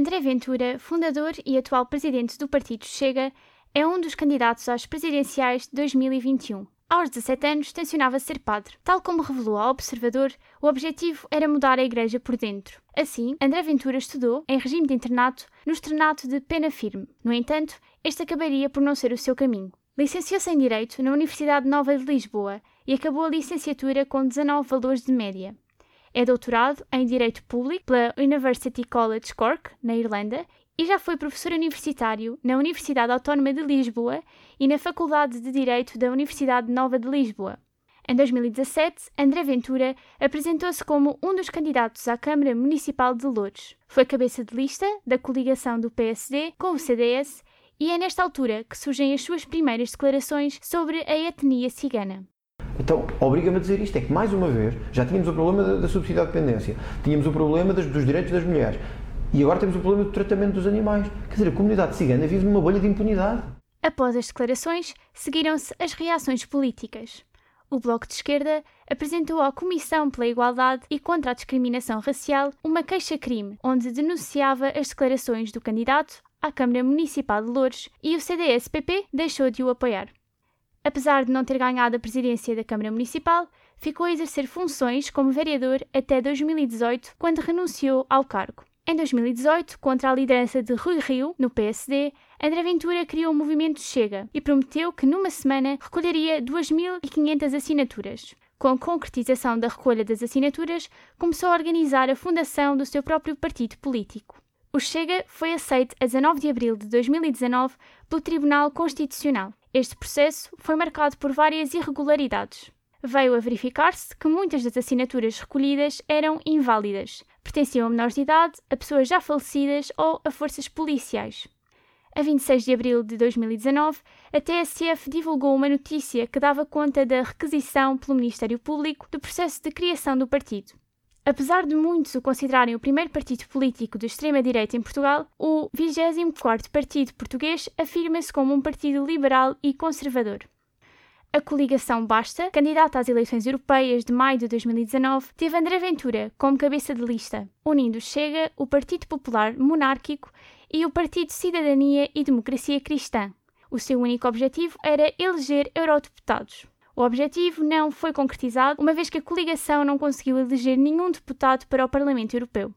André Ventura, fundador e atual presidente do partido Chega, é um dos candidatos às presidenciais de 2021. Aos 17 anos, tencionava ser padre. Tal como revelou ao Observador, o objetivo era mudar a igreja por dentro. Assim, André Ventura estudou, em regime de internato, no externato de Pena Firme. No entanto, este acabaria por não ser o seu caminho. Licenciou-se em Direito na Universidade Nova de Lisboa e acabou a licenciatura com 19 valores de média. É doutorado em Direito Público pela University College Cork, na Irlanda, e já foi professor universitário na Universidade Autónoma de Lisboa e na Faculdade de Direito da Universidade Nova de Lisboa. Em 2017, André Ventura apresentou-se como um dos candidatos à Câmara Municipal de Lourdes. Foi cabeça de lista da coligação do PSD com o CDS e é nesta altura que surgem as suas primeiras declarações sobre a etnia cigana. Então, obriga-me a dizer isto: é que, mais uma vez, já tínhamos o problema da, da subsídio à dependência, tínhamos o problema das, dos direitos das mulheres, e agora temos o problema do tratamento dos animais. Quer dizer, a comunidade cigana vive numa bolha de impunidade. Após as declarações, seguiram-se as reações políticas. O Bloco de Esquerda apresentou à Comissão pela Igualdade e contra a Discriminação Racial uma queixa-crime, onde denunciava as declarações do candidato à Câmara Municipal de Louros e o CDS-PP deixou de o apoiar. Apesar de não ter ganhado a presidência da Câmara Municipal, ficou a exercer funções como vereador até 2018, quando renunciou ao cargo. Em 2018, contra a liderança de Rui Rio, no PSD, André Ventura criou o movimento Chega e prometeu que numa semana recolheria 2.500 assinaturas. Com a concretização da recolha das assinaturas, começou a organizar a fundação do seu próprio partido político. O Chega foi aceito a 19 de abril de 2019 pelo Tribunal Constitucional. Este processo foi marcado por várias irregularidades veio a verificar-se que muitas das assinaturas recolhidas eram inválidas, pertenciam a menores de idade, a pessoas já falecidas ou a forças policiais. A 26 de abril de 2019, a TSF divulgou uma notícia que dava conta da requisição pelo Ministério Público do processo de criação do partido. Apesar de muitos o considerarem o primeiro partido político de extrema-direita em Portugal, o 24º Partido Português afirma-se como um partido liberal e conservador. A coligação Basta, candidata às eleições europeias de maio de 2019, teve André Ventura como cabeça de lista, unindo Chega, o Partido Popular Monárquico e o Partido Cidadania e Democracia Cristã. O seu único objetivo era eleger eurodeputados. O objetivo não foi concretizado, uma vez que a coligação não conseguiu eleger nenhum deputado para o Parlamento Europeu.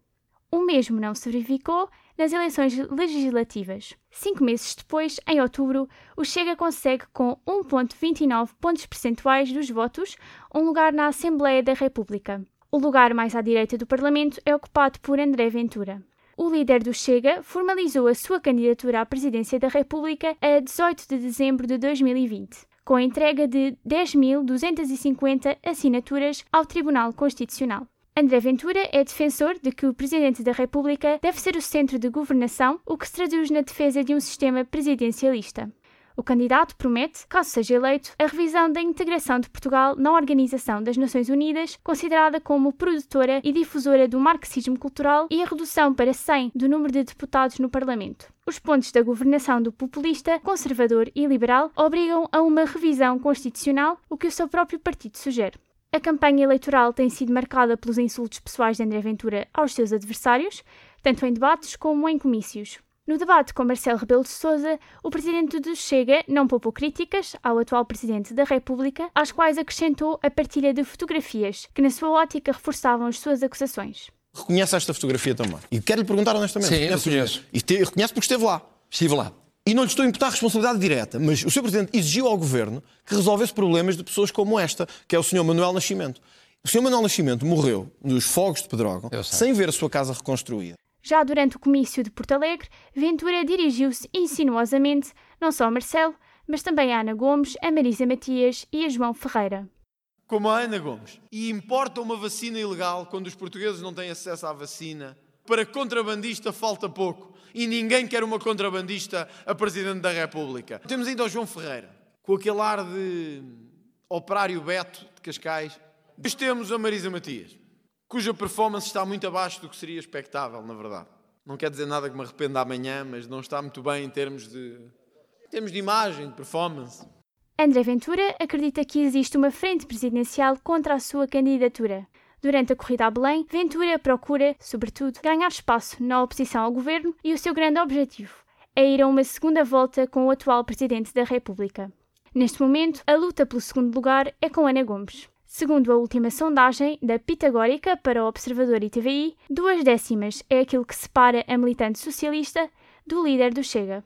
O mesmo não se verificou nas eleições legislativas. Cinco meses depois, em outubro, o Chega consegue, com 1,29 pontos percentuais dos votos, um lugar na Assembleia da República. O lugar mais à direita do Parlamento é ocupado por André Ventura. O líder do Chega formalizou a sua candidatura à presidência da República a 18 de dezembro de 2020, com a entrega de 10.250 assinaturas ao Tribunal Constitucional. André Ventura é defensor de que o Presidente da República deve ser o centro de governação, o que se traduz na defesa de um sistema presidencialista. O candidato promete, caso seja eleito, a revisão da integração de Portugal na Organização das Nações Unidas, considerada como produtora e difusora do marxismo cultural, e a redução para 100 do número de deputados no Parlamento. Os pontos da governação do populista, conservador e liberal obrigam a uma revisão constitucional, o que o seu próprio partido sugere. A campanha eleitoral tem sido marcada pelos insultos pessoais de André Ventura aos seus adversários, tanto em debates como em comícios. No debate com Marcelo Rebelo de Sousa, o presidente do Chega não poupou críticas ao atual presidente da República, às quais acrescentou a partilha de fotografias que, na sua ótica, reforçavam as suas acusações. Reconhece esta fotografia também. E quero lhe perguntar honestamente. Sim, eu reconheço. E te, reconhece porque esteve lá. Estive lá. E não lhe estou a imputar responsabilidade direta, mas o Sr. Presidente exigiu ao Governo que resolvesse problemas de pessoas como esta, que é o Sr. Manuel Nascimento. O Sr. Manuel Nascimento morreu nos fogos de Pedrógão, sem ver a sua casa reconstruída. Já durante o comício de Porto Alegre, Ventura dirigiu-se insinuosamente não só a Marcelo, mas também a Ana Gomes, a Marisa Matias e a João Ferreira. Como a Ana Gomes. E importa uma vacina ilegal quando os portugueses não têm acesso à vacina. Para contrabandista falta pouco e ninguém quer uma contrabandista a Presidente da República. Temos ainda o João Ferreira, com aquele ar de operário Beto de Cascais. Depois temos a Marisa Matias, cuja performance está muito abaixo do que seria expectável, na verdade. Não quer dizer nada que me arrependa amanhã, mas não está muito bem em termos de, em termos de imagem, de performance. André Ventura acredita que existe uma frente presidencial contra a sua candidatura. Durante a corrida a Belém, Ventura procura, sobretudo, ganhar espaço na oposição ao governo e o seu grande objetivo é ir a uma segunda volta com o atual Presidente da República. Neste momento, a luta pelo segundo lugar é com Ana Gomes. Segundo a última sondagem da Pitagórica para o Observador e TVI, duas décimas é aquilo que separa a militante socialista do líder do Chega.